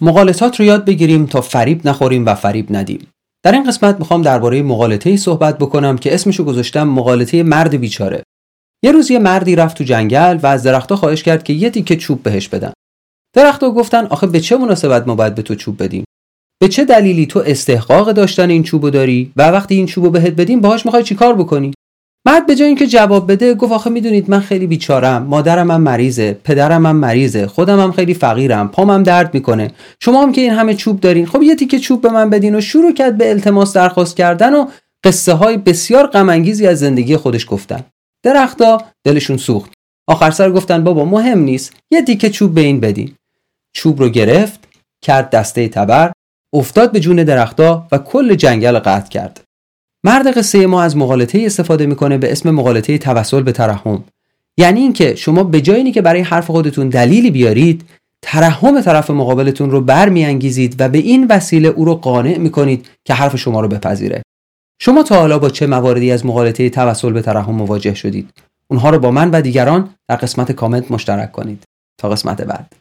مقالطات رو یاد بگیریم تا فریب نخوریم و فریب ندیم. در این قسمت می‌خوام درباره مقالطه صحبت بکنم که اسمشو گذاشتم مقالطه مرد بیچاره. یه روز یه مردی رفت تو جنگل و از درختها خواهش کرد که یه تیکه چوب بهش بدن. درختها گفتن آخه به چه مناسبت ما باید به تو چوب بدیم؟ به چه دلیلی تو استحقاق داشتن این چوبو داری و وقتی این چوبو بهت بدیم باهاش می‌خوای چیکار بکنی؟ مرد به جای اینکه جواب بده گفت آخه می‌دونید من خیلی بیچارم. مادرم هم مریضه پدرم هم مریضه خودم هم خیلی فقیرم پام هم درد می‌کنه. شما هم که این همه چوب دارین خب یه تیکه چوب به من بدین و شروع کرد به التماس درخواست کردن و قصه های بسیار غم از زندگی خودش گفتن. درختا دلشون سوخت. آخر سر گفتن بابا مهم نیست یه تیکه چوب به این بدین. چوب رو گرفت کرد دسته تبر افتاد به جون درختا و کل جنگل قطع کرد. مرد قصه ما از مقالطه استفاده می‌کنه به اسم مقالطه توسل به ترحم. یعنی اینکه شما به جای که برای حرف خودتون دلیلی بیارید ترحم طرف مقابلتون رو برمیانگیزید و به این وسیله او رو قانع می‌کنید که حرف شما رو بپذیره. شما تا حالا با چه مواردی از مقالطه توسل به ترحم مواجه شدید؟ اونها رو با من و دیگران در قسمت کامنت مشترک کنید. تا قسمت بعد.